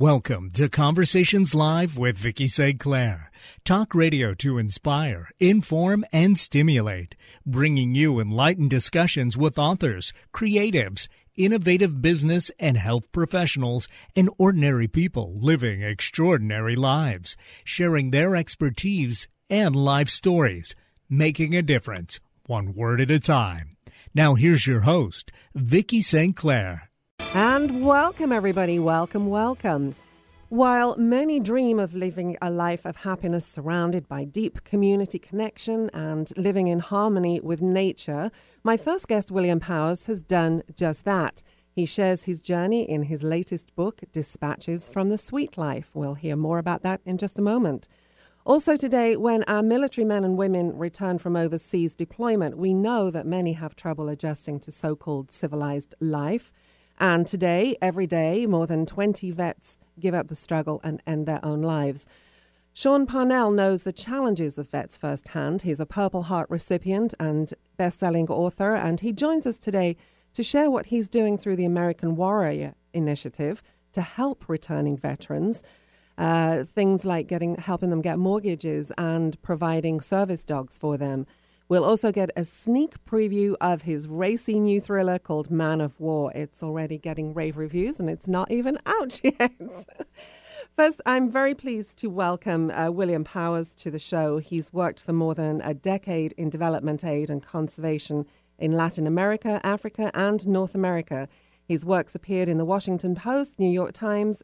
Welcome to Conversations Live with Vicki St. Clair. Talk radio to inspire, inform, and stimulate, bringing you enlightened discussions with authors, creatives, innovative business and health professionals, and ordinary people living extraordinary lives, sharing their expertise and life stories, making a difference, one word at a time. Now here's your host, Vicki St. Clair. And welcome, everybody. Welcome, welcome. While many dream of living a life of happiness surrounded by deep community connection and living in harmony with nature, my first guest, William Powers, has done just that. He shares his journey in his latest book, Dispatches from the Sweet Life. We'll hear more about that in just a moment. Also, today, when our military men and women return from overseas deployment, we know that many have trouble adjusting to so called civilized life. And today, every day, more than 20 vets give up the struggle and end their own lives. Sean Parnell knows the challenges of vets firsthand. He's a Purple Heart recipient and best-selling author, and he joins us today to share what he's doing through the American Warrior Initiative to help returning veterans. Uh, things like getting helping them get mortgages and providing service dogs for them. We'll also get a sneak preview of his racy new thriller called Man of War. It's already getting rave reviews and it's not even out yet. First, I'm very pleased to welcome uh, William Powers to the show. He's worked for more than a decade in development aid and conservation in Latin America, Africa, and North America. His works appeared in the Washington Post, New York Times,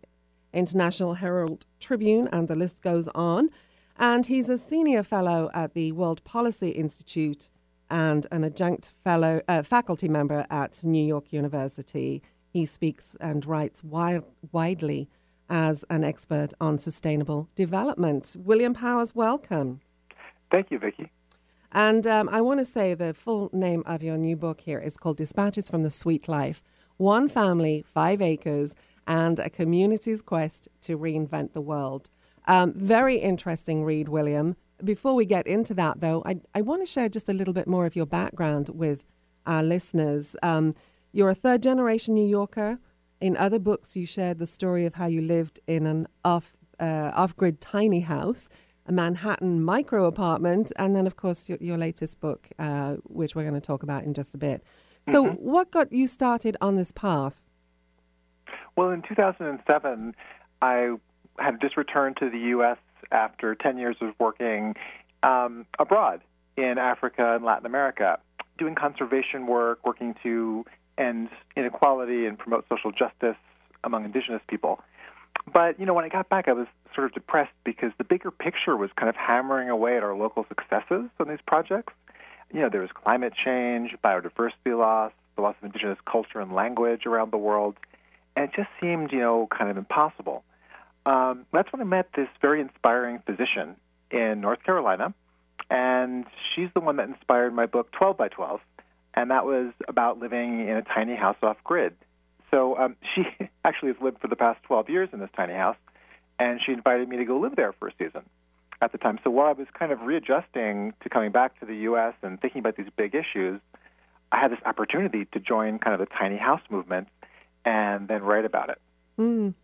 International Herald Tribune, and the list goes on. And he's a senior fellow at the World Policy Institute and an adjunct fellow uh, faculty member at New York University. He speaks and writes wi- widely as an expert on sustainable development. William Powers, welcome. Thank you, Vicki. And um, I want to say the full name of your new book here is called Dispatches from the Sweet Life One Family, Five Acres, and a Community's Quest to Reinvent the World. Um, very interesting read, William. Before we get into that, though, I, I want to share just a little bit more of your background with our listeners. Um, you're a third generation New Yorker. In other books, you shared the story of how you lived in an off uh, off grid tiny house, a Manhattan micro apartment, and then, of course, your, your latest book, uh, which we're going to talk about in just a bit. So, mm-hmm. what got you started on this path? Well, in 2007, I had just returned to the U.S. after 10 years of working um, abroad in Africa and Latin America, doing conservation work, working to end inequality and promote social justice among indigenous people. But, you know, when I got back, I was sort of depressed because the bigger picture was kind of hammering away at our local successes on these projects. You know, there was climate change, biodiversity loss, the loss of indigenous culture and language around the world. And it just seemed, you know, kind of impossible um, that's when I met this very inspiring physician in North Carolina, and she's the one that inspired my book 12 by 12, and that was about living in a tiny house off grid. So um, she actually has lived for the past 12 years in this tiny house, and she invited me to go live there for a season at the time. So while I was kind of readjusting to coming back to the U.S. and thinking about these big issues, I had this opportunity to join kind of the tiny house movement and then write about it. Mm.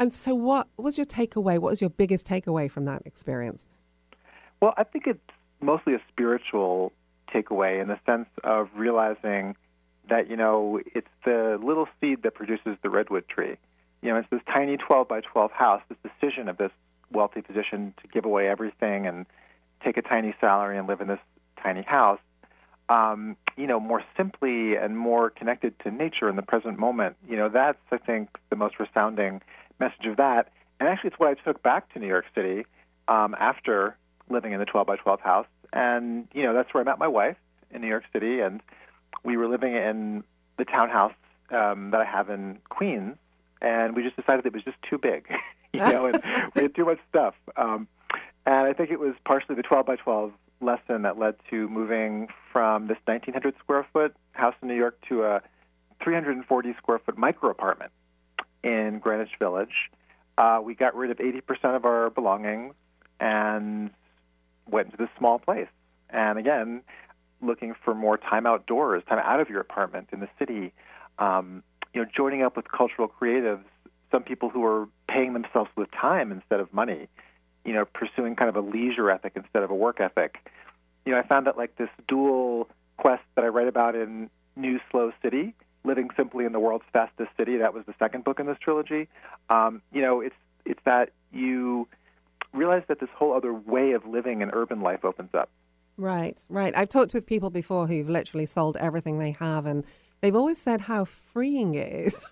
And so, what was your takeaway? What was your biggest takeaway from that experience? Well, I think it's mostly a spiritual takeaway in the sense of realizing that, you know, it's the little seed that produces the redwood tree. You know, it's this tiny 12 by 12 house, this decision of this wealthy physician to give away everything and take a tiny salary and live in this tiny house. Um, you know, more simply and more connected to nature in the present moment. You know, that's I think the most resounding message of that. And actually, it's what I took back to New York City um, after living in the 12 by 12 house. And, you know, that's where I met my wife in New York City. And we were living in the townhouse um, that I have in Queens. And we just decided it was just too big, you know, and we had too much stuff. Um, and I think it was partially the 12 by 12 lesson that led to moving from this 1,900 square foot house in New York to a 340 square foot micro apartment in Greenwich Village. Uh, we got rid of 80% of our belongings and went into this small place. And again, looking for more time outdoors, time out of your apartment in the city. Um, you know, joining up with cultural creatives, some people who are paying themselves with time instead of money, you know, pursuing kind of a leisure ethic instead of a work ethic. You know, I found that like this dual quest that I write about in New Slow City, living simply in the world's fastest city. That was the second book in this trilogy. Um, you know, it's it's that you realize that this whole other way of living in urban life opens up. Right, right. I've talked with people before who've literally sold everything they have, and they've always said how freeing it is.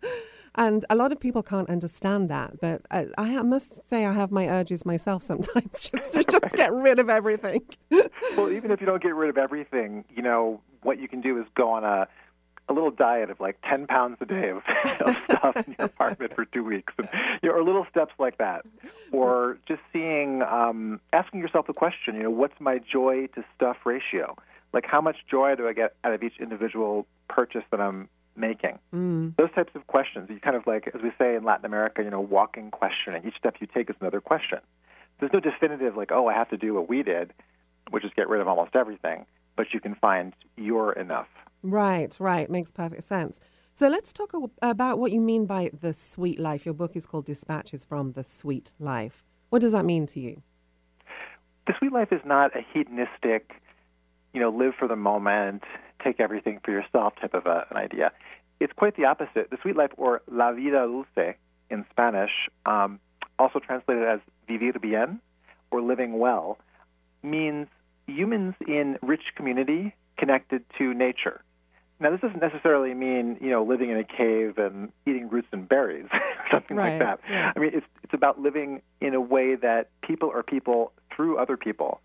and a lot of people can't understand that. But I, I, must say, I have my urges myself sometimes just to just get rid of everything. well, even if you don't get rid of everything, you know, what you can do is go on a a little diet of like 10 pounds a day of, of stuff in your apartment for two weeks, and, you know, or little steps like that, or just seeing, um, asking yourself the question, you know, what's my joy to stuff ratio? Like, how much joy do I get out of each individual purchase that I'm making? Mm. Those types of questions. You kind of like, as we say in Latin America, you know, walking questioning. Each step you take is another question. There's no definitive like, oh, I have to do what we did, which is get rid of almost everything. But you can find your enough. Right, right. Makes perfect sense. So let's talk about what you mean by the sweet life. Your book is called Dispatches from the Sweet Life. What does that mean to you? The sweet life is not a hedonistic, you know, live for the moment, take everything for yourself type of a, an idea. It's quite the opposite. The sweet life, or la vida dulce in Spanish, um, also translated as vivir bien, or living well, means humans in rich community connected to nature. Now, this doesn't necessarily mean you know living in a cave and eating roots and berries, something right. like that. Yeah. I mean, it's it's about living in a way that people are people through other people.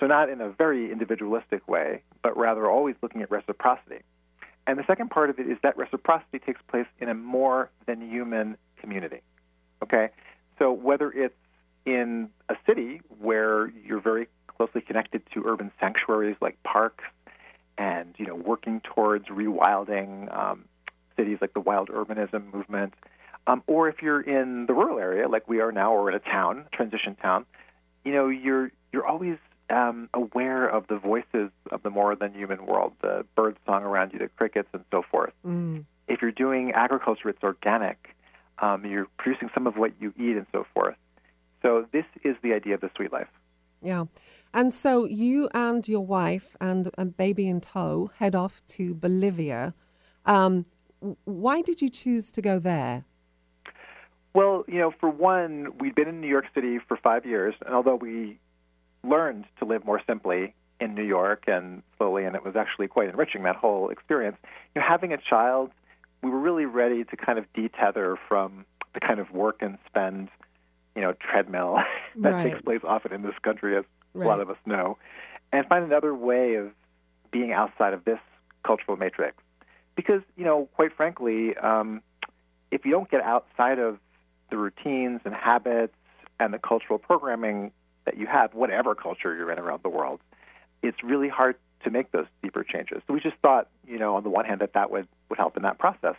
So not in a very individualistic way, but rather always looking at reciprocity. And the second part of it is that reciprocity takes place in a more than human community. Okay, so whether it's in a city where you're very closely connected to urban sanctuaries like parks and you know working towards rewilding um, cities like the wild urbanism movement, um, or if you're in the rural area like we are now, or in a town, transition town, you know you're you're always um, aware of the voices of the more than human world, the bird song around you, the crickets, and so forth. Mm. If you're doing agriculture, it's organic. Um, you're producing some of what you eat, and so forth. So this is the idea of the sweet life. Yeah. And so you and your wife and a baby in tow head off to Bolivia. Um, why did you choose to go there? Well, you know, for one, we'd been in New York City for five years, and although we learned to live more simply in New York and slowly, and it was actually quite enriching that whole experience. You know, having a child, we were really ready to kind of detether from the kind of work and spend, you know, treadmill that right. takes place often in this country, as right. a lot of us know, and find another way of being outside of this cultural matrix. Because, you know, quite frankly, um, if you don't get outside of the routines and habits and the cultural programming that you have, whatever culture you're in around the world, it's really hard to make those deeper changes. So we just thought, you know, on the one hand, that that would, would help in that process,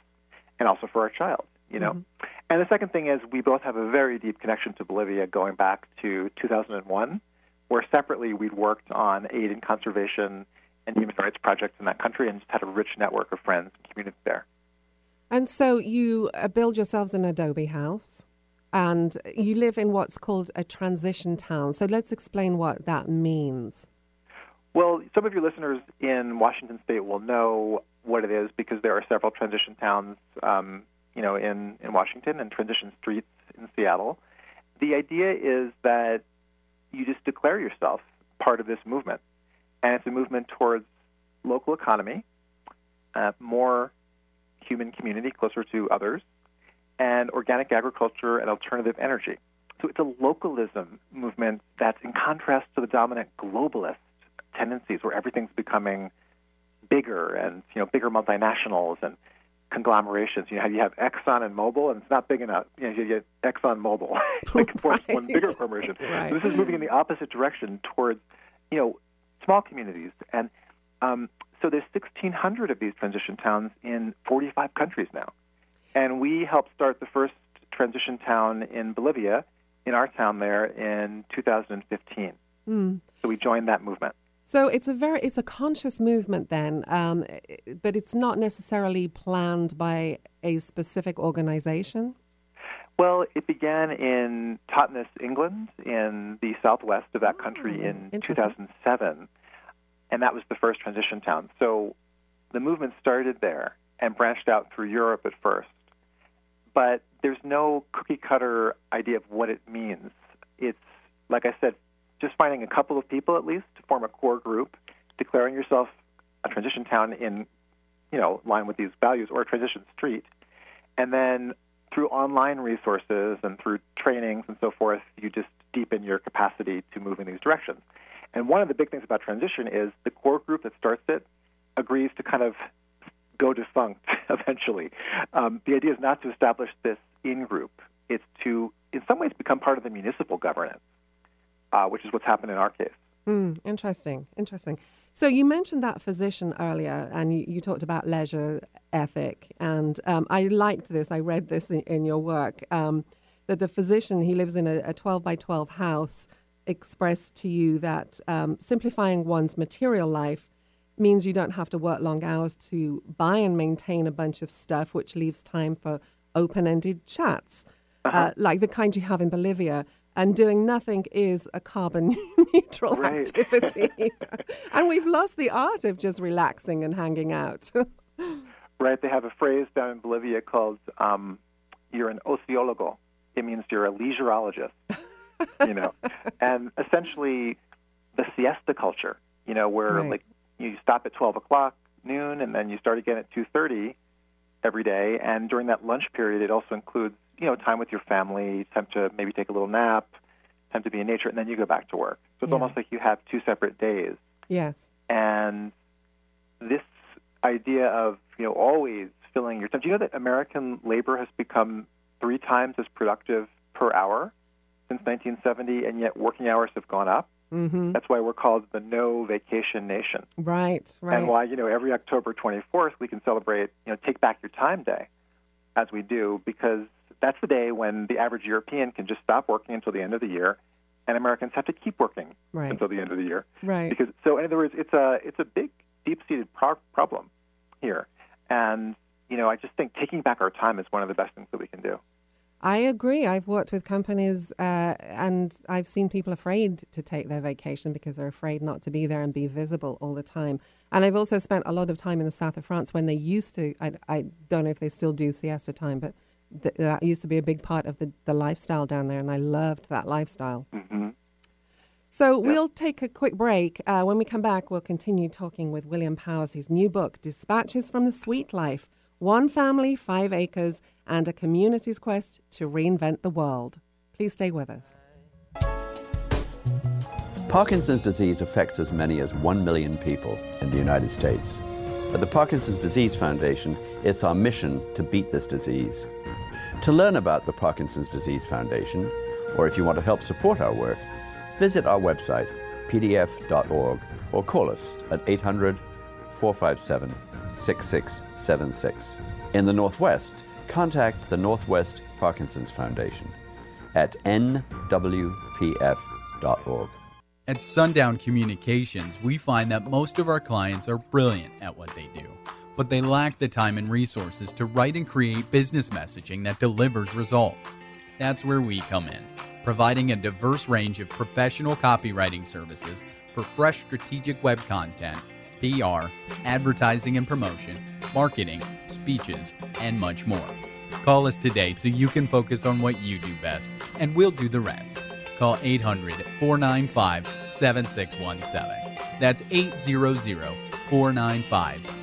and also for our child, you know. Mm-hmm. And the second thing is we both have a very deep connection to Bolivia going back to 2001, where separately we'd worked on aid and conservation and human rights projects in that country and just had a rich network of friends and community there. And so you uh, build yourselves an adobe house and you live in what's called a transition town. So let's explain what that means. Well, some of your listeners in Washington State will know what it is because there are several transition towns, um, you know, in, in Washington and transition streets in Seattle. The idea is that you just declare yourself part of this movement, and it's a movement towards local economy, uh, more human community closer to others, and organic agriculture and alternative energy. So it's a localism movement that's in contrast to the dominant globalist tendencies where everything's becoming bigger and you know bigger multinationals and conglomerations. You know, you have Exxon and Mobil, and it's not big enough. You know, you get Exxon Mobil, like right. one bigger corporation. Right. So this is moving in the opposite direction towards, you know, small communities. And um, so there's 1,600 of these transition towns in 45 countries now. And we helped start the first transition town in Bolivia, in our town there, in 2015. Mm. So we joined that movement. So it's a very it's a conscious movement then, um, but it's not necessarily planned by a specific organization. Well, it began in Totnes, England, in the southwest of that country Oh, in 2007. And that was the first transition town. So the movement started there and branched out through Europe at first. But there's no cookie cutter idea of what it means. It's, like I said, just finding a couple of people at least to form a core group, declaring yourself a transition town in, you know, line with these values or a transition street. And then through online resources and through trainings and so forth, you just deepen your capacity to move in these directions. And one of the big things about transition is the core group that starts it agrees to kind of go defunct eventually. Um, the idea is not to establish this in group, it's to, in some ways, become part of the municipal governance, uh, which is what's happened in our case. Hmm, interesting, interesting. So you mentioned that physician earlier, and you, you talked about leisure ethic, and um, I liked this. I read this in, in your work um, that the physician he lives in a, a twelve by twelve house expressed to you that um, simplifying one's material life means you don't have to work long hours to buy and maintain a bunch of stuff, which leaves time for open-ended chats, uh, like the kind you have in Bolivia. And doing nothing is a carbon neutral Right. activity. and we've lost the art of just relaxing and hanging out. Right? They have a phrase down in Bolivia called um, "you're an ociologo." It means you're a leisurologist. you know, and essentially the siesta culture. You know, where Right. like you stop at twelve o'clock noon, and then you start again at two thirty every day. And during that lunch period, it also includes you know time with your family, time to maybe take a little nap, time to be in nature, and then you go back to work. So it's Yeah. almost like you have two separate days. yes. And this idea of you know always filling your time. Do you know that American labor has become three times as productive per hour since 1970, and yet working hours have gone up? hmm That's why we're called the no vacation nation, Right, right. and why you know every October 24th we can celebrate you know Take Back Your Time Day, as we do because that's the day when the average European can just stop working until the end of the year, and Americans have to keep working Right. until the end of the year. Right. Because so, in other words, it's a it's a big, deep-seated pro- problem here, and you know, I just think taking back our time is one of the best things that we can do. I agree. I've worked with companies uh, and I've seen people afraid to take their vacation because they're afraid not to be there and be visible all the time. And I've also spent a lot of time in the south of France when they used to, I, I don't know if they still do siesta time, but th- that used to be a big part of the, the lifestyle down there. And I loved that lifestyle. hmm So we'll take a quick break. Uh, when we come back, we'll continue talking with William Powers, his new book, Dispatches from the Sweet Life One Family, Five Acres, and a Community's Quest to Reinvent the World. Please stay with us. Parkinson's disease affects as many as 1 million people in the United States. At the Parkinson's Disease Foundation, it's our mission to beat this disease. To learn about the Parkinson's Disease Foundation, or if you want to help support our work, visit our website, pdf.org, or call us at 800 457 6676. In the Northwest, contact the Northwest Parkinson's Foundation at nwpf.org. At Sundown Communications, we find that most of our clients are brilliant at what they do, but they lack the time and resources to write and create business messaging that delivers results. That's where we come in, providing a diverse range of professional copywriting services for fresh strategic web content, PR, advertising and promotion, marketing, speeches, and much more. Call us today so you can focus on what you do best, and we'll do the rest. Call 800 495 7617. That's 800 495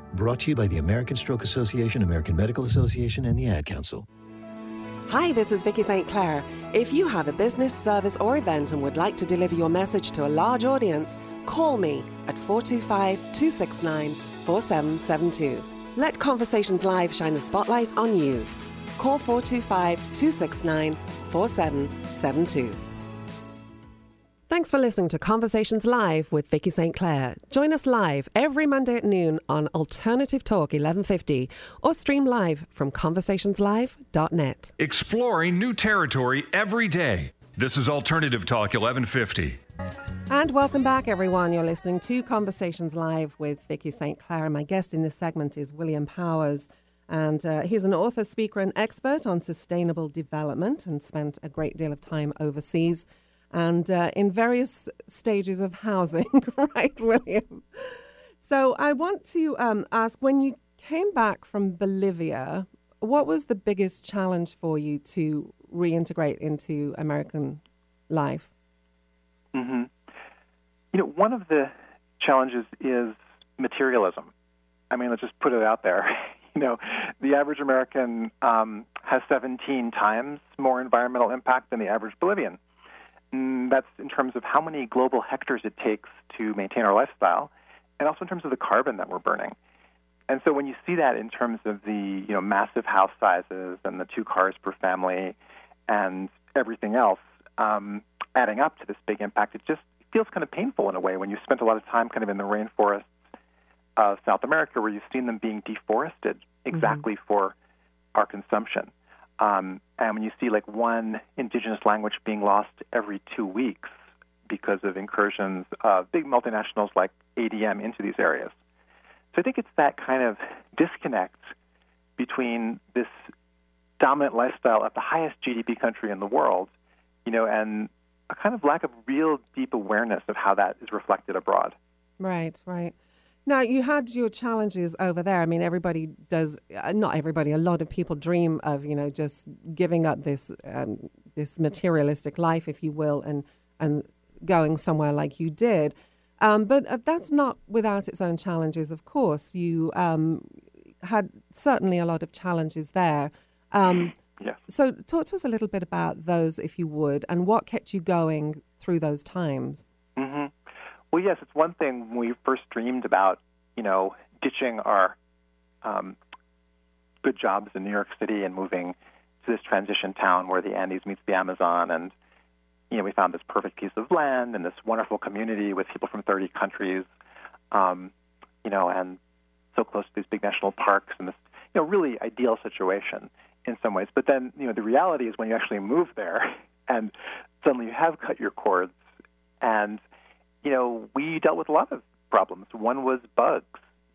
Brought to you by the American Stroke Association, American Medical Association, and the Ad Council. Hi, this is Vicki St. Clair. If you have a business, service, or event and would like to deliver your message to a large audience, call me at 425 269 4772. Let Conversations Live shine the spotlight on you. Call 425 269 4772. Thanks for listening to Conversations Live with Vicki St. Clair. Join us live every Monday at noon on Alternative Talk 1150 or stream live from conversationslive.net. Exploring new territory every day. This is Alternative Talk 1150. And welcome back, everyone. You're listening to Conversations Live with Vicki St. Clair. And my guest in this segment is William Powers. And uh, he's an author, speaker, and expert on sustainable development and spent a great deal of time overseas and uh, in various stages of housing, right, William? So I want to um, ask when you came back from Bolivia, what was the biggest challenge for you to reintegrate into American life? Mm-hmm. You know, one of the challenges is materialism. I mean, let's just put it out there. you know, the average American um, has 17 times more environmental impact than the average Bolivian. Mm, that's in terms of how many global hectares it takes to maintain our lifestyle, and also in terms of the carbon that we're burning. And so when you see that in terms of the you know massive house sizes and the two cars per family and everything else um, adding up to this big impact, it just feels kind of painful in a way when you spent a lot of time kind of in the rainforests of South America where you've seen them being deforested exactly mm-hmm. for our consumption. Um, and when you see like one indigenous language being lost every two weeks because of incursions of big multinationals like ADM into these areas. So I think it's that kind of disconnect between this dominant lifestyle of the highest GDP country in the world, you know, and a kind of lack of real deep awareness of how that is reflected abroad. Right, right. Now, you had your challenges over there. I mean, everybody does, uh, not everybody, a lot of people dream of, you know, just giving up this um, this materialistic life, if you will, and, and going somewhere like you did. Um, but uh, that's not without its own challenges, of course. You um, had certainly a lot of challenges there. Um, yeah. So, talk to us a little bit about those, if you would, and what kept you going through those times. Mm-hmm. Well, yes, it's one thing when we first dreamed about, you know, ditching our um, good jobs in New York City and moving to this transition town where the Andes meets the Amazon. And, you know, we found this perfect piece of land and this wonderful community with people from 30 countries, um, you know, and so close to these big national parks and this, you know, really ideal situation in some ways. But then, you know, the reality is when you actually move there and suddenly you have cut your cords and you know, we dealt with a lot of problems. One was bugs,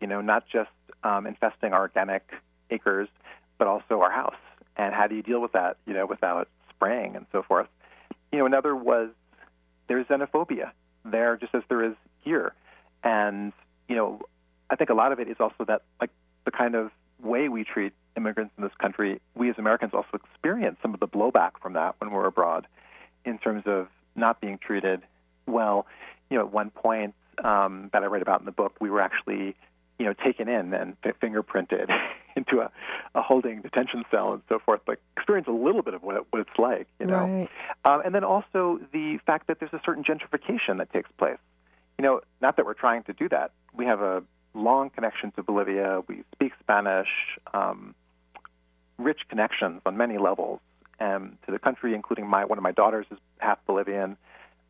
you know, not just um, infesting our organic acres, but also our house. And how do you deal with that, you know, without spraying and so forth? You know, another was there's xenophobia there, just as there is here. And, you know, I think a lot of it is also that, like, the kind of way we treat immigrants in this country, we as Americans also experience some of the blowback from that when we're abroad in terms of not being treated well you know, at one point um, that I write about in the book, we were actually, you know, taken in and fingerprinted into a, a holding detention cell and so forth. Like experience a little bit of what, it, what it's like, you know. Right. Um, and then also the fact that there's a certain gentrification that takes place. You know, not that we're trying to do that. We have a long connection to Bolivia. We speak Spanish. Um, rich connections on many levels um, to the country, including my one of my daughters is half Bolivian.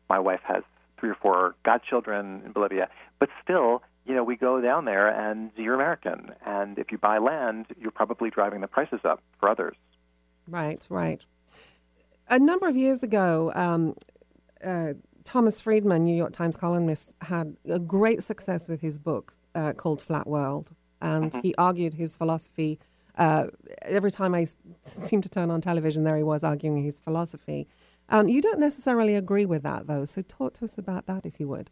My wife has three or four godchildren in Bolivia. But still, you know, we go down there and you're American. And if you buy land, you're probably driving the prices up for others. Right, right. A number of years ago, um, uh, Thomas Friedman, New York Times columnist, had a great success with his book uh, called Flat World. And mm-hmm. he argued his philosophy. Uh, every time I seemed to turn on television, there he was arguing his philosophy. Um, you don't necessarily agree with that, though. So talk to us about that, if you would.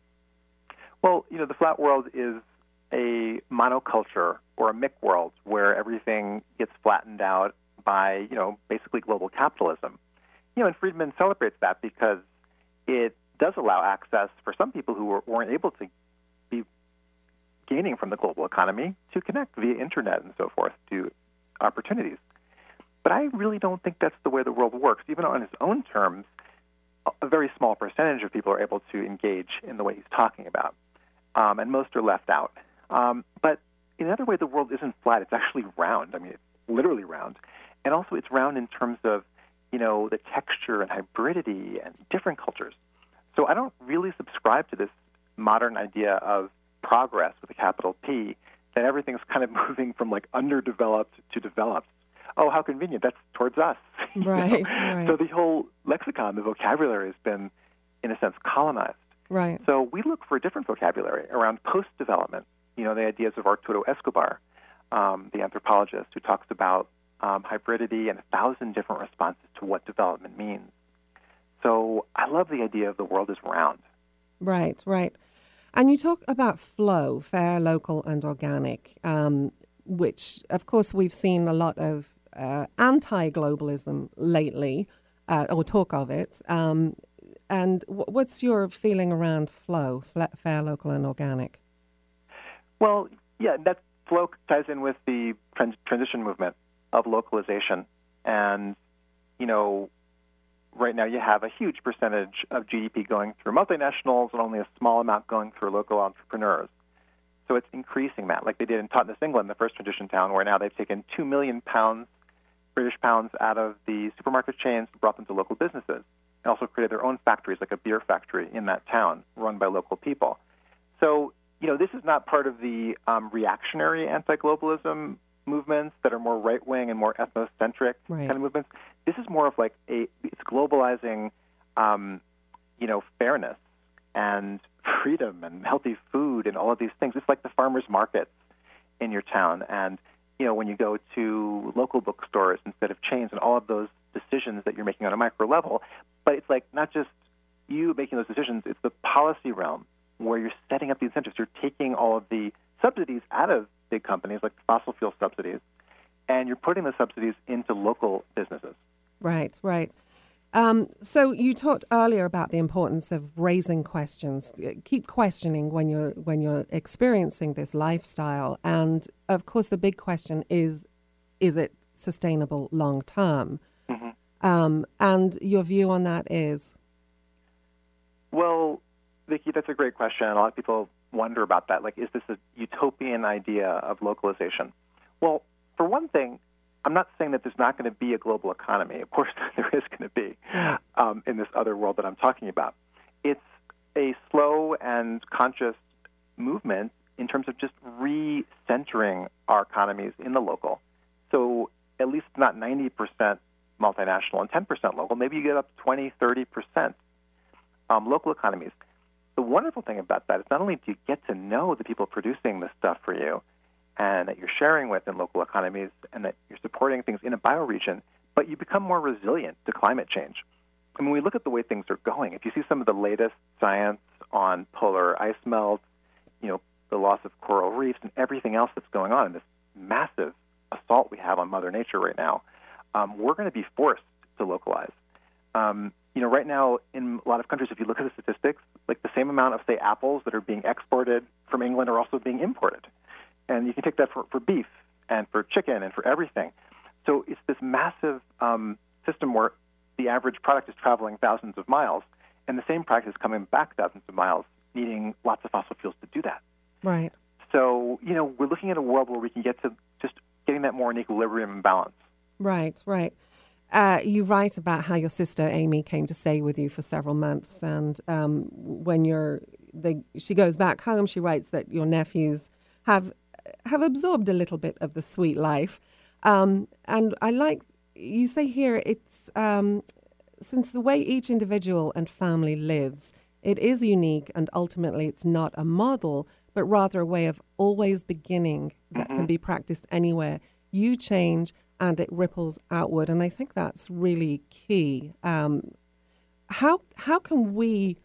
Well, you know, the flat world is a monoculture or a mick world where everything gets flattened out by, you know, basically global capitalism. You know, and Friedman celebrates that because it does allow access for some people who were, weren't able to be gaining from the global economy to connect via internet and so forth to opportunities. But I really don't think that's the way the world works. Even on his own terms, a very small percentage of people are able to engage in the way he's talking about, um, and most are left out. Um, but in another way, the world isn't flat; it's actually round. I mean, it's literally round, and also it's round in terms of, you know, the texture and hybridity and different cultures. So I don't really subscribe to this modern idea of progress with a capital P, that everything's kind of moving from like underdeveloped to developed. Oh, how convenient. That's towards us. Right, right. So the whole lexicon, the vocabulary has been, in a sense, colonized. Right. So we look for a different vocabulary around post development. You know, the ideas of Arturo Escobar, um, the anthropologist who talks about um, hybridity and a thousand different responses to what development means. So I love the idea of the world is round. Right, right. And you talk about flow, fair, local, and organic, um, which, of course, we've seen a lot of uh, anti globalism lately, uh, or talk of it. Um, and w- what's your feeling around flow, fair, local, and organic? Well, yeah, that flow ties in with the trans- transition movement of localization. And, you know, right now you have a huge percentage of GDP going through multinationals and only a small amount going through local entrepreneurs. So it's increasing that, like they did in Totnes, England, the first transition town, where now they've taken two million pounds British pounds out of the supermarket chains, and brought them to local businesses, and also created their own factories, like a beer factory in that town, run by local people. So, you know, this is not part of the um, reactionary anti-globalism movements that are more right-wing and more ethnocentric right. kind of movements. This is more of like a it's globalizing, um, you know, fairness and freedom and healthy food and all of these things. It's like the farmers markets in your town and you know, when you go to local bookstores instead of chains and all of those decisions that you're making on a micro level. But it's like not just you making those decisions, it's the policy realm where you're setting up the incentives. You're taking all of the subsidies out of big companies like fossil fuel subsidies, and you're putting the subsidies into local businesses. Right, right. Um, so you talked earlier about the importance of raising questions. Keep questioning when you're when you're experiencing this lifestyle, and of course, the big question is: is it sustainable long term? Mm-hmm. Um, and your view on that is? Well, Vicki, that's a great question. A lot of people wonder about that. Like, is this a utopian idea of localization? Well, for one thing, I'm not saying that there's not going to be a global economy. Of course, there is going to be um, in this other world that I'm talking about. It's a slow and conscious movement in terms of just recentering our economies in the local. So at least not 90% multinational and 10% local. Maybe you get up to 20, 30% um, local economies. The wonderful thing about that is not only do you get to know the people producing this stuff for you, and that you're sharing with in local economies and that you're supporting things in a bioregion, but you become more resilient to climate change. And when we look at the way things are going, if you see some of the latest science on polar ice melt, you know, the loss of coral reefs and everything else that's going on in this massive assault we have on Mother Nature right now, um, we're going to be forced to localize. Um, you know, right now in a lot of countries, if you look at the statistics, like the same amount of, say, apples that are being exported from England are also being imported. And you can take that for, for beef and for chicken and for everything. So it's this massive um, system where the average product is traveling thousands of miles, and the same product is coming back thousands of miles, needing lots of fossil fuels to do that. Right. So, you know, we're looking at a world where we can get to just getting that more in equilibrium and balance. Right, right. Uh, you write about how your sister Amy came to stay with you for several months, and um, when you're, the, she goes back home, she writes that your nephews have have absorbed a little bit of the sweet life. Um, and I like, you say here, it's um, since the way each individual and family lives, it is unique and ultimately it's not a model, but rather a way of always beginning that mm-hmm. can be practiced anywhere. You change and it ripples outward. And I think that's really key. Um, how, how can we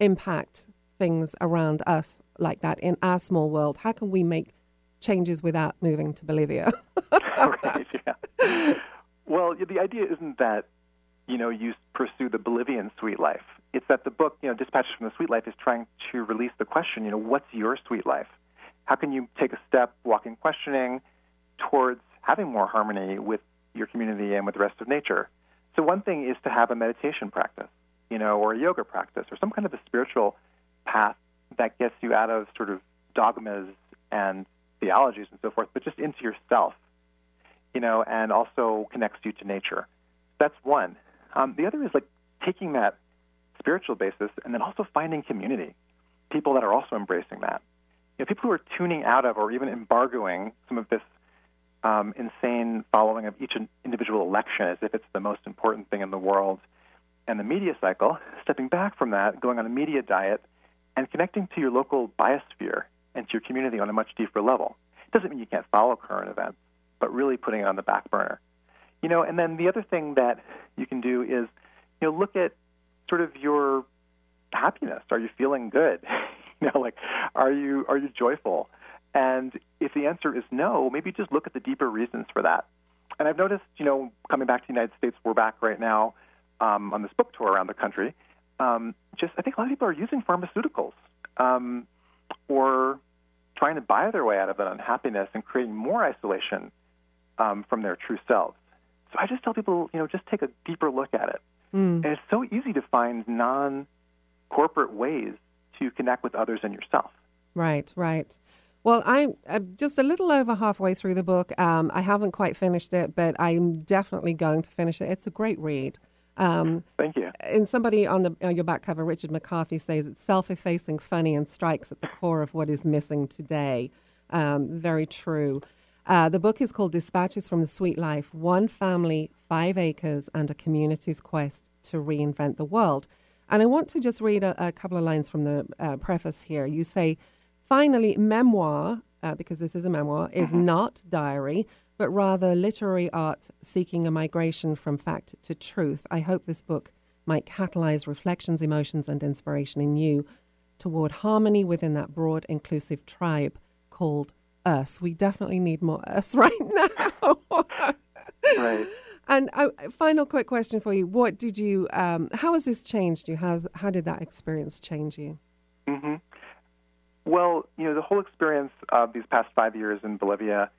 impact things around us like that in our small world? How can we make changes without moving to Bolivia. right, yeah. Well, the idea isn't that, you know, you pursue the Bolivian sweet life. It's that the book, you know, Dispatches from the Sweet Life is trying to release the question, you know, what's your sweet life? How can you take a step, walk in questioning, towards having more harmony with your community and with the rest of nature? So one thing is to have a meditation practice, you know, or a yoga practice, or some kind of a spiritual path that gets you out of sort of dogmas and theologies and so forth, but just into yourself, you know, and also connects you to nature. That's one. Um, the other is like taking that spiritual basis and then also finding community, people that are also embracing that. You know, people who are tuning out of or even embargoing some of this um, insane following of each individual election as if it's the most important thing in the world, and the media cycle, stepping back from that, going on a media diet, and connecting to your local biosphere and to your community on a much deeper level. It doesn't mean you can't follow current events, but really putting it on the back burner. You know, and then the other thing that you can do is, you know, look at sort of your happiness. Are you feeling good? you know, like are you are you joyful? And if the answer is no, maybe just look at the deeper reasons for that. And I've noticed, you know, coming back to the United States, we're back right now um, on this book tour around the country. Um, just, I think a lot of people are using pharmaceuticals um, or trying to buy their way out of that unhappiness and creating more isolation um, from their true selves. So I just tell people, you know, just take a deeper look at it. Mm. And it's so easy to find non corporate ways to connect with others and yourself. Right, right. Well, I'm, I'm just a little over halfway through the book. Um, I haven't quite finished it, but I'm definitely going to finish it. It's a great read. Um, Thank you. And somebody on the on your back cover, Richard McCarthy, says it's self-effacing, funny, and strikes at the core of what is missing today. Um, very true. Uh, the book is called Dispatches from the Sweet Life One Family, Five Acres, and a Community's Quest to Reinvent the World. And I want to just read a, a couple of lines from the uh, preface here. You say, finally, memoir, uh, because this is a memoir, is mm-hmm. not diary, but rather literary art seeking a migration from fact to truth. I hope this book might catalyze reflections, emotions, and inspiration in you toward harmony within that broad, inclusive tribe called us. We definitely need more us right now. right. And uh, final quick question for you: What did you? Um, how has this changed you? How's how did that experience change you? Mm-hmm. Well, you know, the whole experience of these past five years in Bolivia,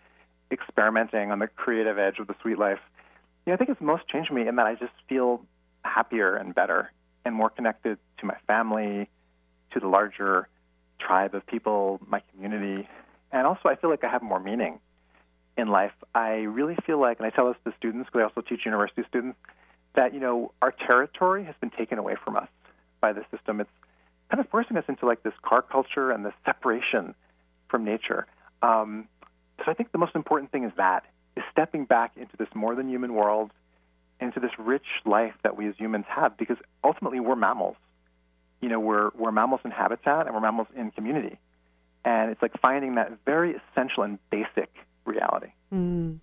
experimenting on the creative edge of the sweet life, you know, I think it's most changed me in that I just feel happier and better and more connected to my family, to the larger tribe of people, my community, and also I feel like I have more meaning in life. I really feel like, and I tell this to students because I also teach university students, that you know our territory has been taken away from us by the system. It's kind of forcing us into like this car culture and this separation from nature. Um, so I think the most important thing is that is stepping back into this more than human world, into this rich life that we as humans have, because ultimately we're mammals. You know, we're we're mammals in habitat and we're mammals in community, and it's like finding that very essential and basic reality. Mm.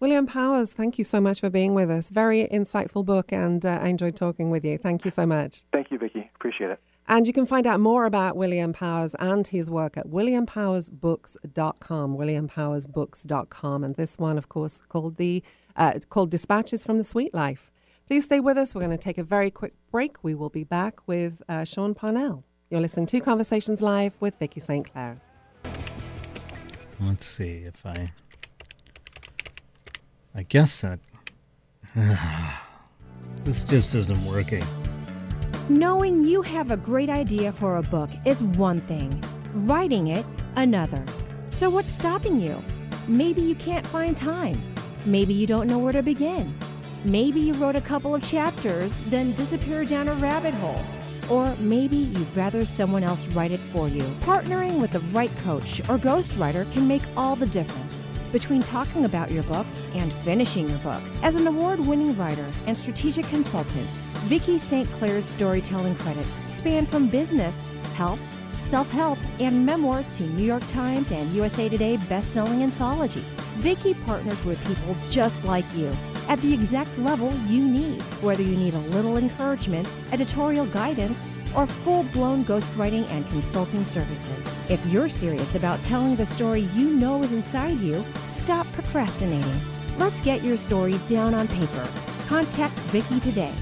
William Powers, thank you so much for being with us. Very insightful book, and uh, I enjoyed talking with you. Thank you so much. Thank you, Vicki. Appreciate it. And you can find out more about William Powers and his work at williampowersbooks.com, williampowersbooks.com. And this one, of course, called the uh, called Dispatches from the Sweet Life. Please stay with us. We're going to take a very quick break. We will be back with uh, Sean Parnell. You're listening to Conversations Live with Vicki St. Clair. Let's see if I. I guess that. this just isn't working. Knowing you have a great idea for a book is one thing, writing it, another. So, what's stopping you? Maybe you can't find time. Maybe you don't know where to begin. Maybe you wrote a couple of chapters, then disappeared down a rabbit hole. Or maybe you'd rather someone else write it for you. Partnering with the right coach or ghostwriter can make all the difference between talking about your book and finishing your book. As an award winning writer and strategic consultant, Vicki St. Clair's storytelling credits span from business, health, self help, and memoir to New York Times and USA Today best-selling anthologies. Vicki partners with people just like you at the exact level you need, whether you need a little encouragement, editorial guidance, or full blown ghostwriting and consulting services. If you're serious about telling the story you know is inside you, stop procrastinating. Let's get your story down on paper. Contact Vicki today.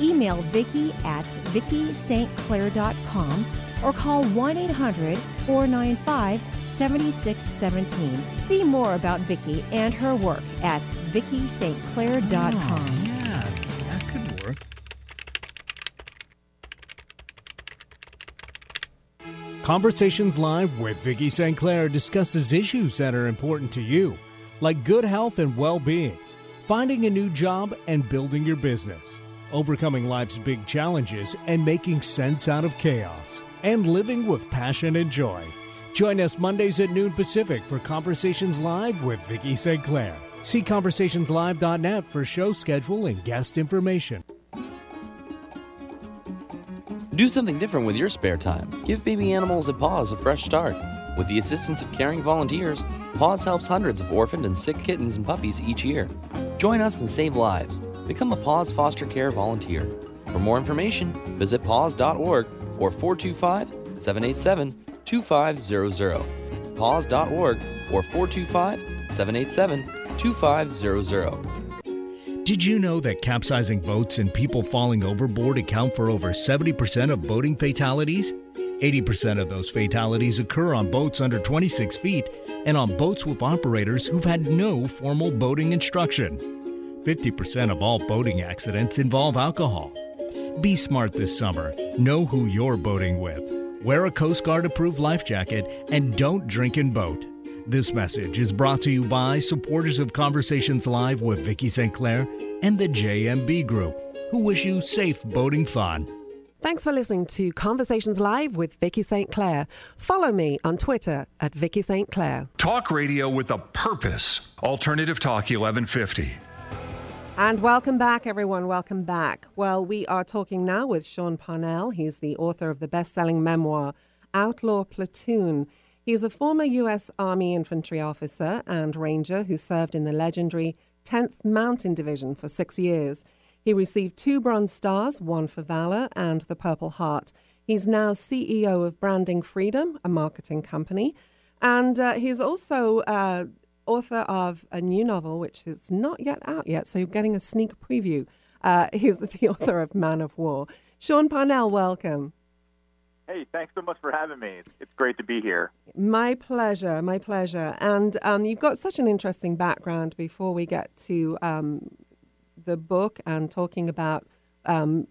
Email Vicki at VickiSt.Clair.com or call 1 800 495 7617. See more about Vicki and her work at VickiSt.Clair.com. Oh, yeah, that could work. Conversations Live with Vicki St. Clair discusses issues that are important to you, like good health and well being, finding a new job, and building your business. Overcoming life's big challenges and making sense out of chaos, and living with passion and joy. Join us Mondays at noon Pacific for Conversations Live with Vicki St. Clair. See conversationslive.net for show schedule and guest information. Do something different with your spare time. Give baby animals at Paws a fresh start. With the assistance of caring volunteers, Paws helps hundreds of orphaned and sick kittens and puppies each year. Join us and save lives. Become a Paws foster care volunteer. For more information, visit paws.org or 425 787 2500. Paws.org or 425 787 2500. Did you know that capsizing boats and people falling overboard account for over 70% of boating fatalities? 80% of those fatalities occur on boats under 26 feet and on boats with operators who've had no formal boating instruction. 50% of all boating accidents involve alcohol. Be smart this summer. Know who you're boating with. Wear a Coast Guard approved life jacket and don't drink and boat. This message is brought to you by supporters of Conversations Live with Vicki St. Clair and the JMB Group, who wish you safe boating fun. Thanks for listening to Conversations Live with Vicki St. Clair. Follow me on Twitter at Vicki St. Clair. Talk radio with a purpose. Alternative Talk 1150. And welcome back, everyone. Welcome back. Well, we are talking now with Sean Parnell. He's the author of the best selling memoir, Outlaw Platoon. He's a former U.S. Army infantry officer and ranger who served in the legendary 10th Mountain Division for six years. He received two Bronze Stars, one for Valor and the Purple Heart. He's now CEO of Branding Freedom, a marketing company. And uh, he's also uh, author of a new novel, which is not yet out yet, so you're getting a sneak preview. Uh, he's the author of Man of War. Sean Parnell, welcome. Hey, thanks so much for having me. It's, great to be here. My pleasure, my pleasure. And um, you've got such an interesting background before we get to um, the book and talking about um,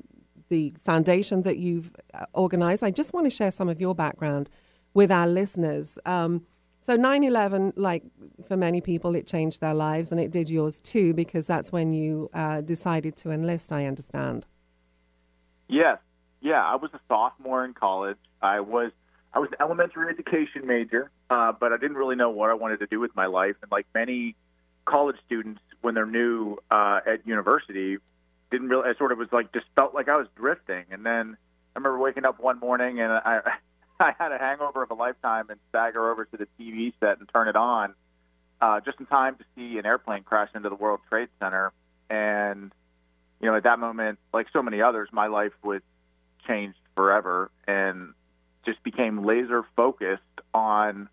the foundation that you've uh, organized. I just want to share some of your background with our listeners. Um, so 9/11, like for many people, it changed their lives, and it did yours too, because that's when you uh, decided to enlist. I understand. Yes, yeah. I was a sophomore in college. I was I was an elementary education major, uh, but I didn't really know what I wanted to do with my life. And like many college students, when they're new uh, at university, didn't really. I sort of was like just felt like I was drifting. And then I remember waking up one morning and I I had a hangover of a lifetime and stagger over to the TV set and turn it on, uh, just in time to see an airplane crash into the World Trade Center. And you know, at that moment, like so many others, my life was changed forever and just became laser focused on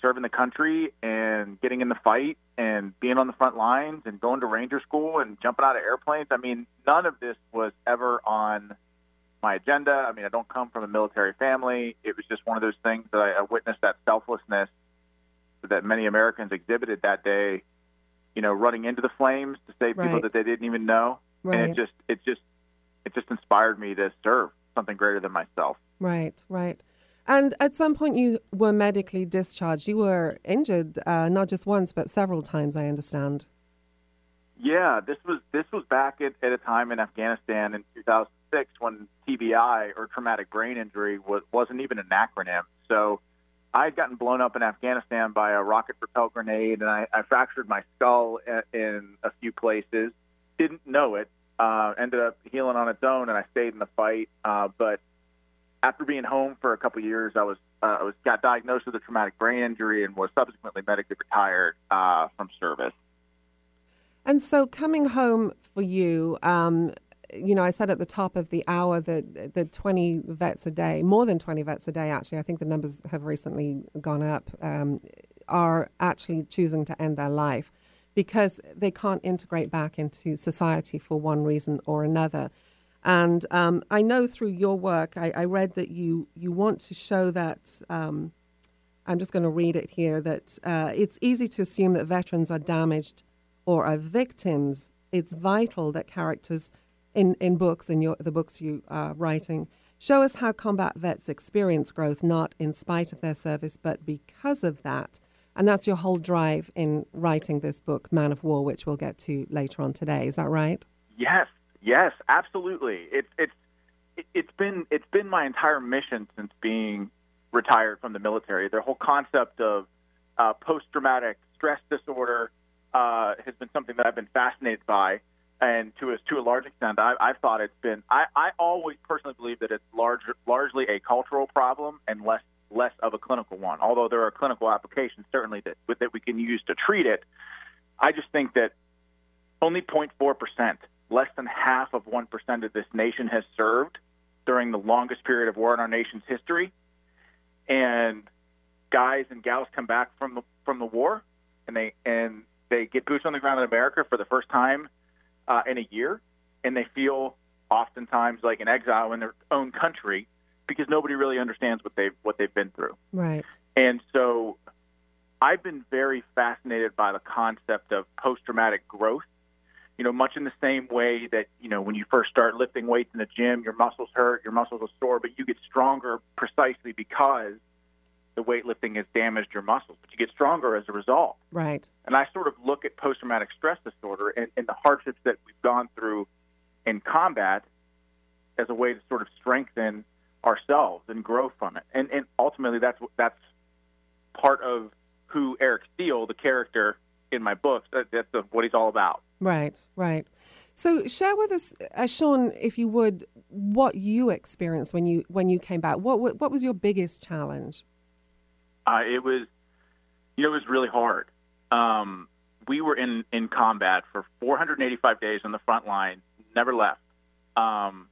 serving the country and getting in the fight and being on the front lines and going to ranger school and jumping out of airplanes. I mean, none of this was ever on my agenda. I mean, I don't come from a military family. It was just one of those things that I, I witnessed that selflessness that many Americans exhibited that day, you know, running into the flames to save Right. people that they didn't even know. And it just it just it just inspired me to serve something greater than myself. Right, right. And at some point, you were medically discharged. You were injured uh, not just once, but several times, I understand. Yeah, this was this was back at, at a time in Afghanistan in 2006 when TBI or traumatic brain injury was wasn't even an acronym. So I had gotten blown up in Afghanistan by a rocket propelled grenade, and I, I fractured my skull in, a few places. Didn't know it. Uh, ended up healing on its own, and I stayed in the fight. Uh, but after being home for a couple years, I was uh, I was got diagnosed with a traumatic brain injury and was subsequently medically retired uh, from service. And so, coming home for you, um, you know, I said at the top of the hour that the 20 vets a day, more than 20 vets a day, actually, I think the numbers have recently gone up, um, are actually choosing to end their life because they can't integrate back into society for one reason or another. And um, I know through your work, I, I read that you, you want to show that. Um, I'm just going to read it here that uh, it's easy to assume that veterans are damaged or are victims. It's vital that characters in, in books, in your, the books you are writing, show us how combat vets experience growth, not in spite of their service, but because of that. And that's your whole drive in writing this book, Man of War, which we'll get to later on today. Is that right? Yes, Yes, absolutely. It's it's it, it's been it's been my entire mission since being retired from the military. The whole concept of uh, post traumatic stress disorder uh, has been something that I've been fascinated by, and to a to a large extent, I, I've thought it's been. I, I always personally believe that it's large, largely a cultural problem and less less of a clinical one. Although there are clinical applications certainly that that we can use to treat it, I just think that only 0.4 percent, less than half of one percent of this nation has served during the longest period of war in our nation's history, and guys and gals come back from the from the war, and they and they get boots on the ground in America for the first time uh, in a year, and they feel oftentimes like an exile in their own country because nobody really understands what they've what they've been through. Right. And so I've been very fascinated by the concept of post traumatic growth. You know, much in the same way that, you know, when you first start lifting weights in the gym, your muscles hurt, your muscles are sore, but you get stronger precisely because the weightlifting has damaged your muscles, but you get stronger as a result. Right. And I sort of look at post traumatic stress disorder and, and the hardships that we've gone through in combat as a way to sort of strengthen ourselves and grow from it. And and ultimately that's that's part of who Eric Steele, the character in my books, that, that's what he's all about. Right, right. So share with us, uh, Sean, if you would, what you experienced when you when you came back. What what was your biggest challenge? Uh, it was, you know, it was really hard. Um, we were in in combat for 485 days on the front line, never left. Um,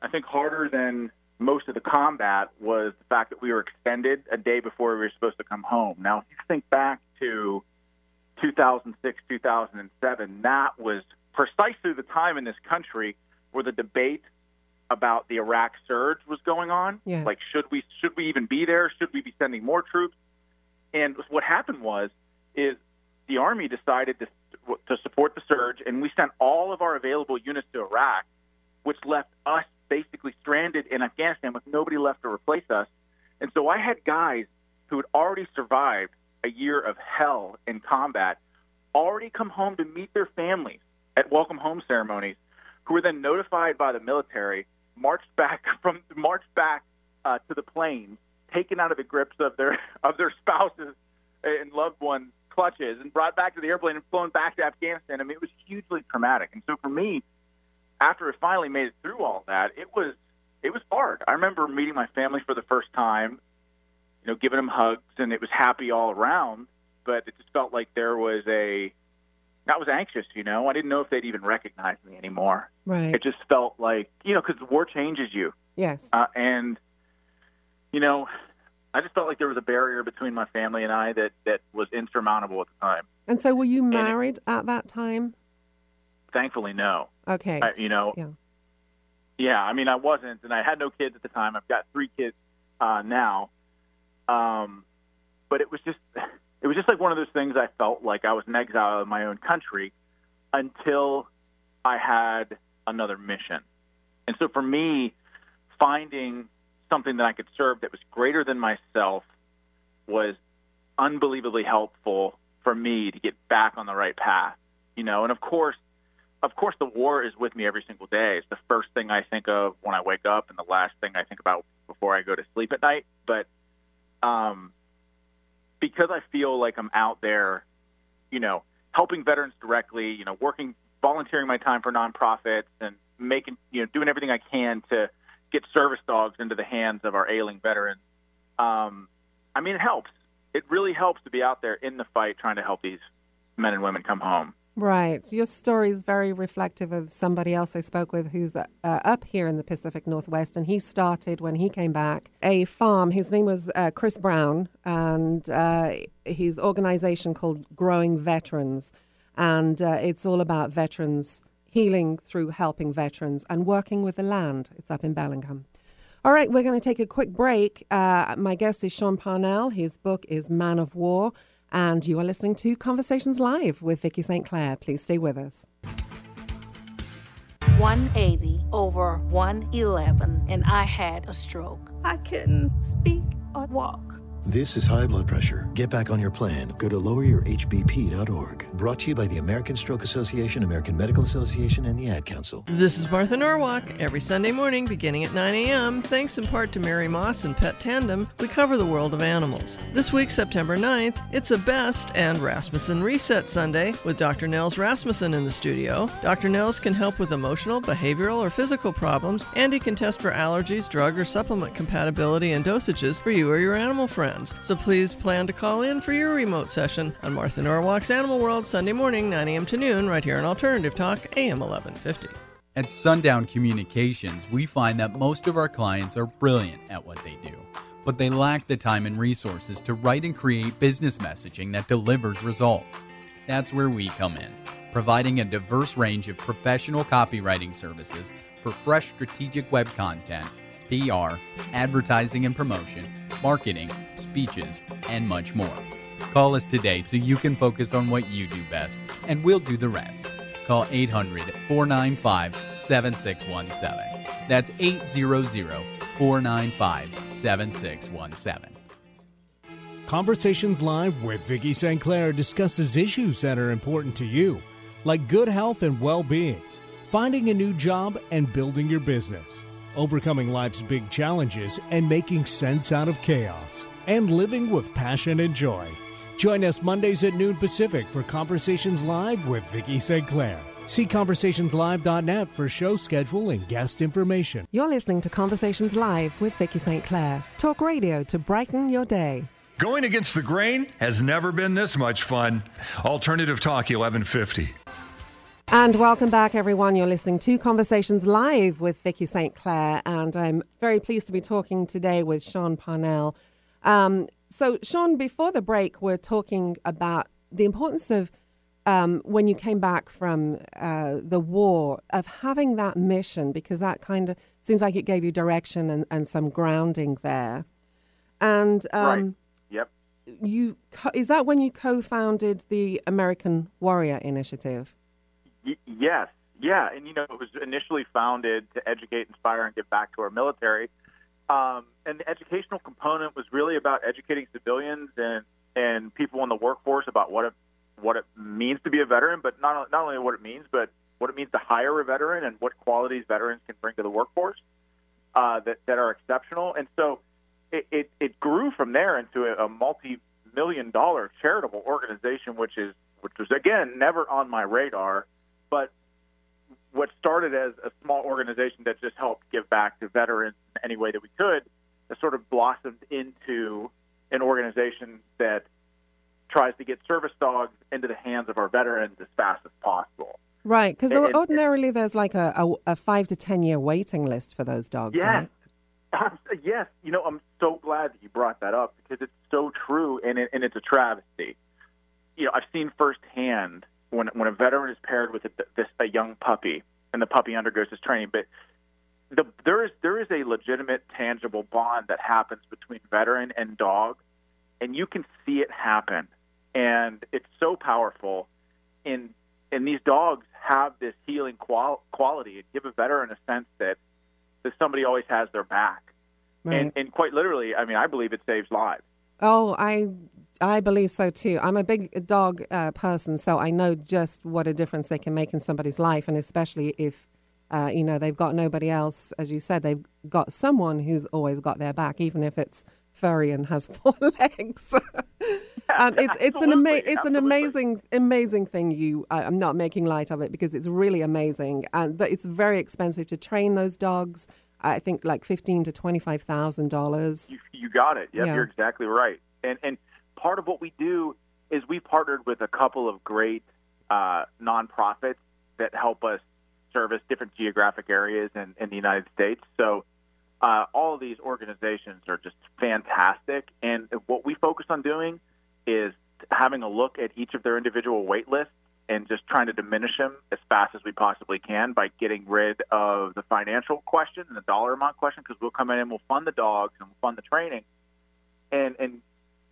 I think harder than most of the combat was the fact that we were extended a day before we were supposed to come home. Now, if you think back to 2006, 2007, that was precisely the time in this country where the debate about the Iraq surge was going on. Yes. Like, should we should we even be there? Should we be sending more troops? And what happened was, is the army decided to to support the surge, and we sent all of our available units to Iraq, which left us basically stranded in Afghanistan with nobody left to replace us. And so I had guys who had already survived a year of hell in combat, already come home to meet their families at welcome home ceremonies, who were then notified by the military, marched back from marched back uh, to the planes, taken out of the grips of their of their spouses and loved ones' clutches, and brought back to the airplane and flown back to Afghanistan. I mean, it was hugely traumatic. And so for me, after it finally made it through all that, it was it was hard. I remember meeting my family for the first time, you know, giving them hugs, and it was happy all around. But it just felt like there was a I was anxious, you know. I didn't know if they'd even recognize me anymore. Right. It just felt like, you know, because the war changes you. Yes. Uh, and, you know, I just felt like there was a barrier between my family and I that, that was insurmountable at the time. And so, were you married at that time? Thankfully, no. Okay. I, you know, Yeah. yeah, I mean, I wasn't, and I had no kids at the time. I've got three kids uh, now. Um, but it was just, it was just like one of those things. I felt like I was an exile in my own country until I had another mission. And so for me, finding something that I could serve that was greater than myself was unbelievably helpful for me to get back on the right path. You know, and of course, of course, the war is with me every single day. It's the first thing I think of when I wake up, and the last thing I think about before I go to sleep at night. But um, because I feel like I'm out there, you know, helping veterans directly, you know, working, volunteering my time for nonprofits, and making, you know, doing everything I can to get service dogs into the hands of our ailing veterans. Um, I mean, it helps. It really helps to be out there in the fight, trying to help these men and women come home. Right. Your story is very reflective of somebody else I spoke with who's uh, up here in the Pacific Northwest. And he started, when he came back, a farm. His name was uh, Chris Brown, and uh, his organization called Growing Veterans. And uh, it's all about veterans healing through helping veterans and working with the land. It's up in Bellingham. All right, we're going to take a quick break. Uh, my guest is Sean Parnell. His book is Man of War. And you are listening to Conversations Live with Vicki St. Clair. Please stay with us. 180 over 111, and I had a stroke. I couldn't speak or walk. This is high blood pressure. Get back on your plan. Go to loweryourhbp.org. Brought to you by the American Stroke Association, American Medical Association, and the Ad Council. This is Martha Norwalk. Every Sunday morning, beginning at 9 a.m., thanks in part to Mary Moss and Pet Tandem, we cover the world of animals. This week, September 9th, it's a Best and Rasmussen Reset Sunday with Dr. Nels Rasmussen in the studio. Dr. Nels can help with emotional, behavioral, or physical problems, and he can test for allergies, drug, or supplement compatibility and dosages for you or your animal friends. So please plan to call in for your remote session on Martha Norwalk's Animal World Sunday morning, 9 a.m. to noon, right here on Alternative Talk, AM 1150. At Sundown Communications, we find that most of our clients are brilliant at what they do, but they lack the time and resources to write and create business messaging that delivers results. That's where we come in, providing a diverse range of professional copywriting services for fresh strategic web content, PR, advertising and promotion, marketing, speeches, and much more. Call us today so you can focus on what you do best, and we'll do the rest. Call 800 495 7617. That's 800 495 7617. Conversations Live with Vicki St. Clair discusses issues that are important to you, like good health and well being, finding a new job, and building your business, overcoming life's big challenges, and making sense out of chaos, and living with passion and joy. Join us Mondays at noon Pacific for Conversations Live with Vicki St. Clair. See conversationslive.net for show schedule and guest information. You're listening to Conversations Live with Vicki St. Clair. Talk radio to brighten your day. Going against the grain has never been this much fun. Alternative Talk 1150. And welcome back, everyone. You're listening to Conversations Live with Vicki St. Clair, and I'm very pleased to be talking today with Sean Parnell. Um, so, Sean, before the break, we're talking about the importance of um, when you came back from uh, the war of having that mission, because that kind of seems like it gave you direction and, and some grounding there. And um, right. Yep. You is that when you co-founded the American Warrior Initiative? Y- yes. Yeah, and you know it was initially founded to educate, inspire, and give back to our military. Um, and the educational component was really about educating civilians and and people in the workforce about what it what it means to be a veteran, but not not only what it means, but what it means to hire a veteran and what qualities veterans can bring to the workforce uh, that that are exceptional. And so it, it, it grew from there into a, a multi-million dollar charitable organization, which is which was again never on my radar, but what started as a small organization that just helped give back to veterans in any way that we could, has sort of blossomed into an organization that tries to get service dogs into the hands of our veterans as fast as possible. Right, because ordinarily there's like a, a, a, five to ten year waiting list for those dogs. Yes, right? yes. You know, I'm so glad that you brought that up because it's so true, and it, and it's a travesty. You know, I've seen firsthand when when a veteran is paired with a, this a young puppy and the puppy undergoes this training, but the, there is there is a legitimate, tangible bond that happens between veteran and dog, and you can see it happen, and it's so powerful. In and these dogs have this healing qual- quality and give a veteran a sense that that somebody always has their back, Right. and and quite literally, I mean, I believe it saves lives. Oh, I I believe so too. I'm a big dog uh, person, so I know just what a difference they can make in somebody's life, and especially if uh, you know they've got nobody else. As you said, they've got someone who's always got their back, even if it's furry and has four legs. um, it's it's an ama- it's an amazing amazing thing. You, I, I'm not making light of it because it's really amazing, and it's very expensive to train those dogs. I think like fifteen to twenty five thousand dollars. You, got it. Yep, Yeah. you're exactly right. And and part of what we do is we partnered with a couple of great uh, nonprofits that help us service different geographic areas in, in the United States. So uh, all of these organizations are just fantastic. And what we focus on doing is having a look at each of their individual wait lists and just trying to diminish them as fast as we possibly can by getting rid of the financial question and the dollar amount question because we'll come in and we'll fund the dogs and we'll fund the training. And, and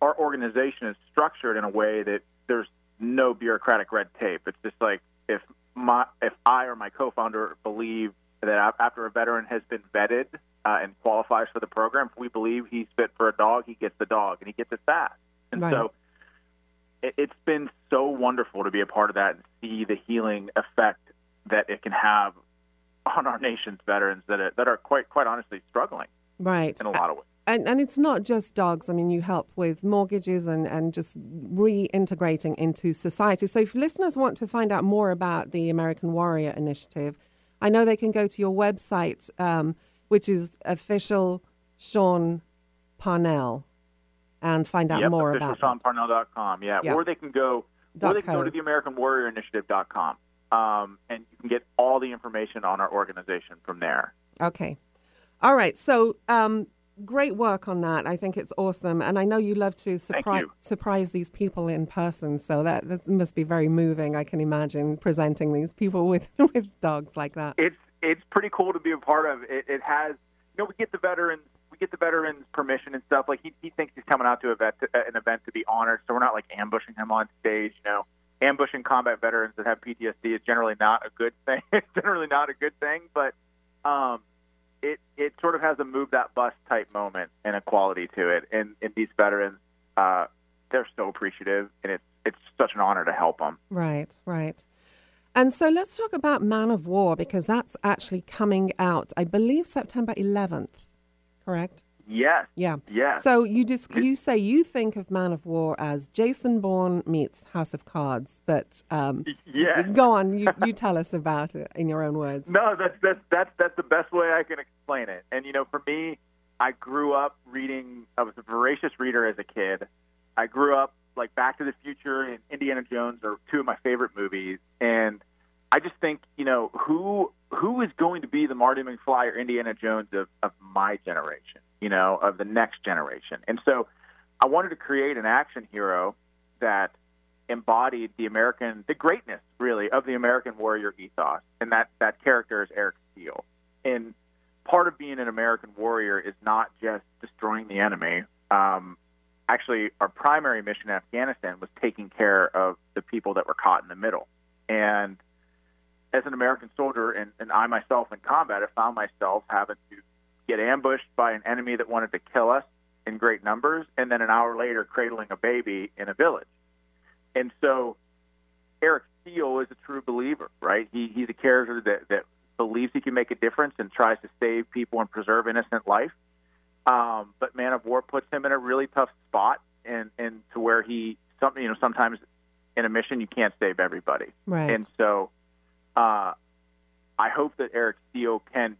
our organization is structured in a way that there's no bureaucratic red tape. It's just like if my if I or my co-founder believe that after a veteran has been vetted uh, and qualifies for the program. If we believe he's fit for a dog, he gets the dog, and he gets it fast. And Right. so it's been so wonderful to be a part of that and see the healing effect that it can have on our nation's veterans that are, that are quite quite honestly struggling Right. in a lot of ways. And, and it's not just dogs. I mean, you help with mortgages and, and just reintegrating into society. So, if listeners want to find out more about the American Warrior Initiative, I know they can go to your website, um, which is official Sean Parnell, and find out yep, more about it. Yeah, Yeah. or they can go Dot or they can go to the AmericanWarriorInitiative.com, um, and you can get all the information on our organization from there. Okay. All right. So, um, great work on that. I think it's awesome, and I know you love to surprise surprise these people in person. So that that must be very moving. I can imagine presenting these people with with dogs like that. It's it's pretty cool to be a part of. It, it has, you know, we get the veterans, get the veterans permission and stuff. Like he, he thinks he's coming out to, to an event to be honored, so we're not like ambushing him on stage. You know, ambushing combat veterans that have PTSD is generally not a good thing. it's generally not a good thing, but um, it it sort of has a move that bus type moment and a quality to it. And, and these veterans, uh, they're so appreciative, and it's it's such an honor to help them. Right. Right. And so let's talk about Man of War because that's actually coming out, I believe, September 11th. Correct. Yes. Yeah. Yes. So you just you say you think of Man of War as Jason Bourne meets House of Cards, but um, Yes. go on. You you tell us about it in your own words. No, that's that's that's that's the best way I can explain it. And you know, for me, I grew up reading. I was a voracious reader as a kid. I grew up like Back to the Future and Indiana Jones are two of my favorite movies. And I just think, you know, who who is going to be the Marty McFly or Indiana Jones of, of my generation, you know, of the next generation. And so I wanted to create an action hero that embodied the American, the greatness really of the American warrior ethos, and that that character is Eric Steele. And part of being an American warrior is not just destroying the enemy. Um, actually, our primary mission in Afghanistan was taking care of the people that were caught in the middle. And as an American soldier, and, and I myself in combat, I found myself having to get ambushed by an enemy that wanted to kill us in great numbers, and then an hour later, cradling a baby in a village. And so Eric Steele is a true believer, right? He, he's a character that, that believes he can make a difference and tries to save people and preserve innocent life. Um, but Man of War puts him in a really tough spot, and, and to where he, some, you know, sometimes in a mission you can't save everybody. Right. And so uh, I hope that Eric Steele can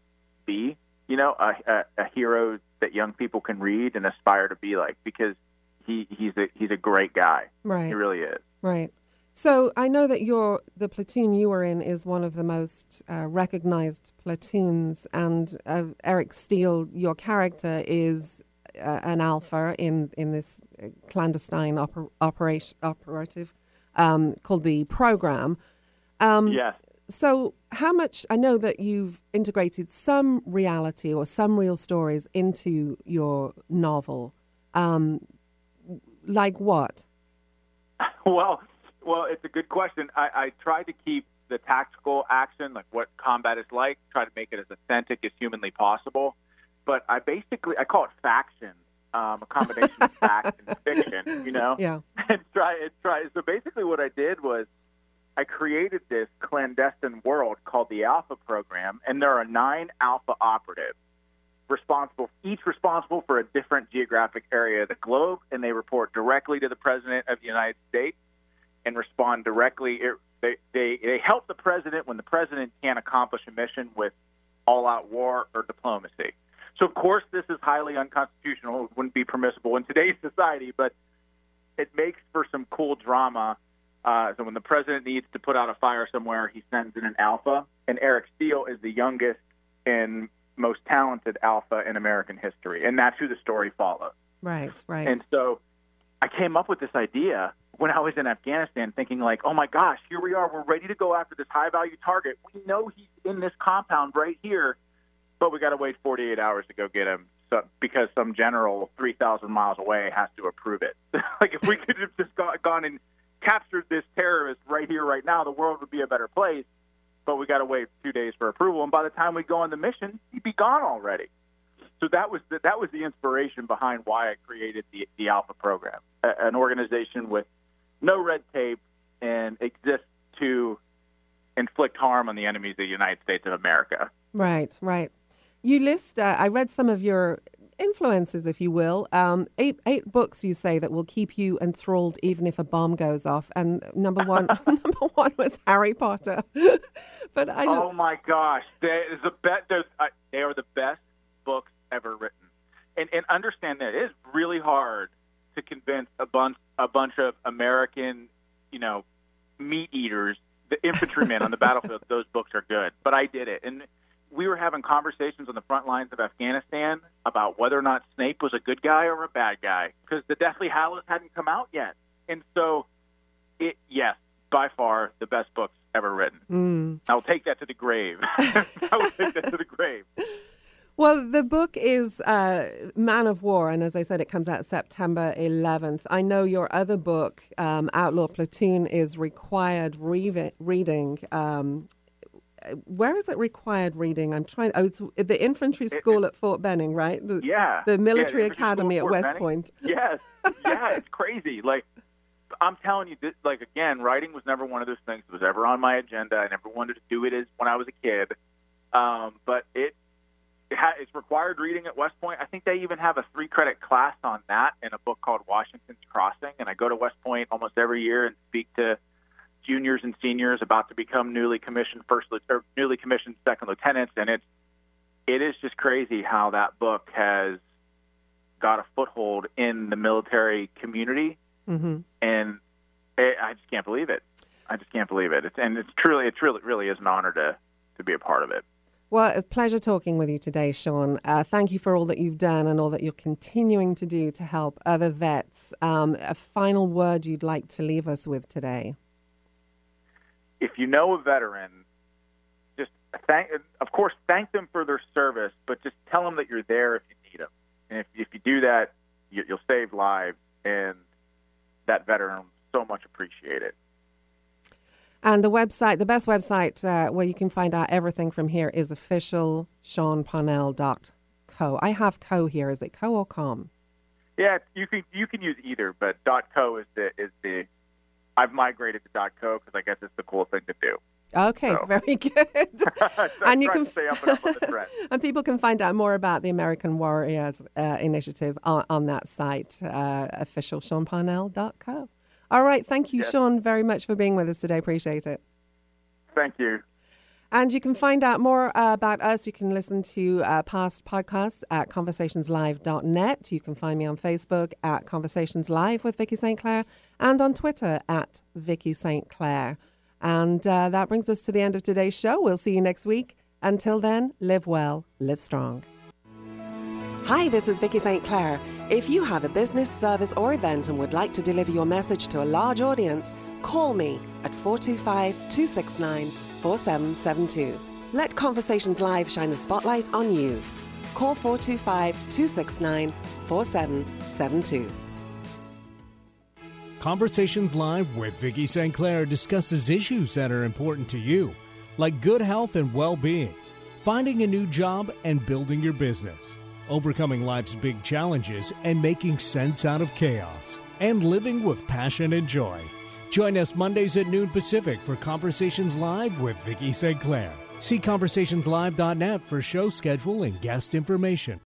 be, you know, a, a, a hero that young people can read and aspire to be like because he, he's a he's a great guy. Right. He really is. Right. So I know that your the platoon you were in is one of the most uh, recognized platoons, and uh, Eric Steele, your character, is uh, an alpha in in this clandestine oper- operation operative um, called the program. Um, yes. So, how much? I know that you've integrated some reality or some real stories into your novel. Um, like what? well, well, it's a good question. I, I tried to keep the tactical action, like what combat is like, try to make it as authentic as humanly possible. But I basically I call it faction, um, a combination of fact and fiction. You know, Yeah. and try and try. So basically, what I did was I created this clandestine world called the Alpha Program, and there are nine Alpha operatives responsible, each responsible for a different geographic area of the globe, and they report directly to the President of the United States and respond directly. They, they, they help the President when the President can't accomplish a mission with all out war or diplomacy. So, of course, this is highly unconstitutional. It wouldn't be permissible in today's society, but it makes for some cool drama. Uh, so when the president needs to put out a fire somewhere, he sends in an alpha. And Eric Steele is the youngest and most talented alpha in American history, and that's who the story follows. Right. Right. And so I came up with this idea when I was in Afghanistan, thinking like, "Oh my gosh, here we are. We're ready to go after this high-value target. We know he's in this compound right here, but we got to wait 48 hours to go get him." So, because some general 3,000 miles away has to approve it. like if we could have just got, gone and captured this terrorist right here, right now, the world would be a better place. But we got to wait two days for approval, and by the time we go on the mission, he'd be gone already. so that was the, that was the inspiration behind why I created the the Alpha program, a, an organization with no red tape and exists to inflict harm on the enemies of the United States of America. Right, right. You list. Uh, I read some of your influences, if you will. Um, eight eight books you say that will keep you enthralled even if a bomb goes off. And number one, number one was Harry Potter. but I. Oh my gosh, they the best. Uh, they are the best books ever written. And and understand that it is really hard to convince a bunch a bunch of American, you know, meat eaters, the infantrymen on the battlefield. Those books are good. But I did it, and we were having conversations on the front lines of Afghanistan about whether or not Snape was a good guy or a bad guy because the Deathly Hallows hadn't come out yet. And so, it yes, by far the best books ever written. Mm. I'll take that to the grave. I will take that to the grave. Well, the book is uh, Man of War, and as I said, it comes out September 11th. I know your other book, um, Outlaw Platoon, is required re- reading. Um, where is it required reading? I'm trying. Oh, it's the infantry school it, at Fort Benning, right? The, yeah. The military yeah, academy at West Benning. Point. Yes. Yeah, it's crazy. Like, I'm telling you, this, like again, writing was never one of those things that was ever on my agenda. I never wanted to do it as when I was a kid. Um, but it it's required reading at West Point. I think they even have a three credit class on that in a book called Washington's Crossing. And I go to West Point almost every year and speak to juniors and seniors about to become newly commissioned first or newly commissioned second lieutenants. And it's it is just crazy how that book has got a foothold in the military community, mm-hmm. and it, I just can't believe it. I just can't believe it. It's, and it's truly, it truly, really is an honor to to be a part of it. Well, it's a pleasure talking with you today, Sean. Uh, thank you for all that you've done and all that you're continuing to do to help other vets. Um, a final word you'd like to leave us with today? If you know a veteran, just thank, of course, thank them for their service, but just tell them that you're there if you need them. And if, if you do that, you, you'll save lives, and that veteran so much appreciate it. And the website, the best website uh, where you can find out everything from here is official seanparnell.co. I have co here. Is it co or com? Yeah, you can you can use either, but .co is the is the I've migrated to .co because I guess it's the cool thing to do. Okay, so. very good. and you can stay up and, up on the trend. and people can find out more about the American Warriors uh, Initiative on, on, that site, uh, officialseanparnell.co. All right. Thank you, yes. Sean, very much for being with us today. Appreciate it. Thank you. And you can find out more uh, about us. You can listen to uh, past podcasts at conversationslive.net. You can find me on Facebook at Conversations Live with Vicki St. Clair and on Twitter at Vicki St. Clair. And uh, that brings us to the end of today's show. We'll see you next week. Until then, live well, live strong. Hi, this is Vicki St. Clair. If you have a business, service, or event and would like to deliver your message to a large audience, call me at 425 269 4772. Let Conversations Live shine the spotlight on you. Call 425 269 4772. Conversations Live with Vicki St. Clair discusses issues that are important to you, like good health and well being, finding a new job, and building your business overcoming life's big challenges and making sense out of chaos, and living with passion and joy. Join us Mondays at noon Pacific for Conversations Live with Vicki St. Clair. See conversationslive.net for show schedule and guest information.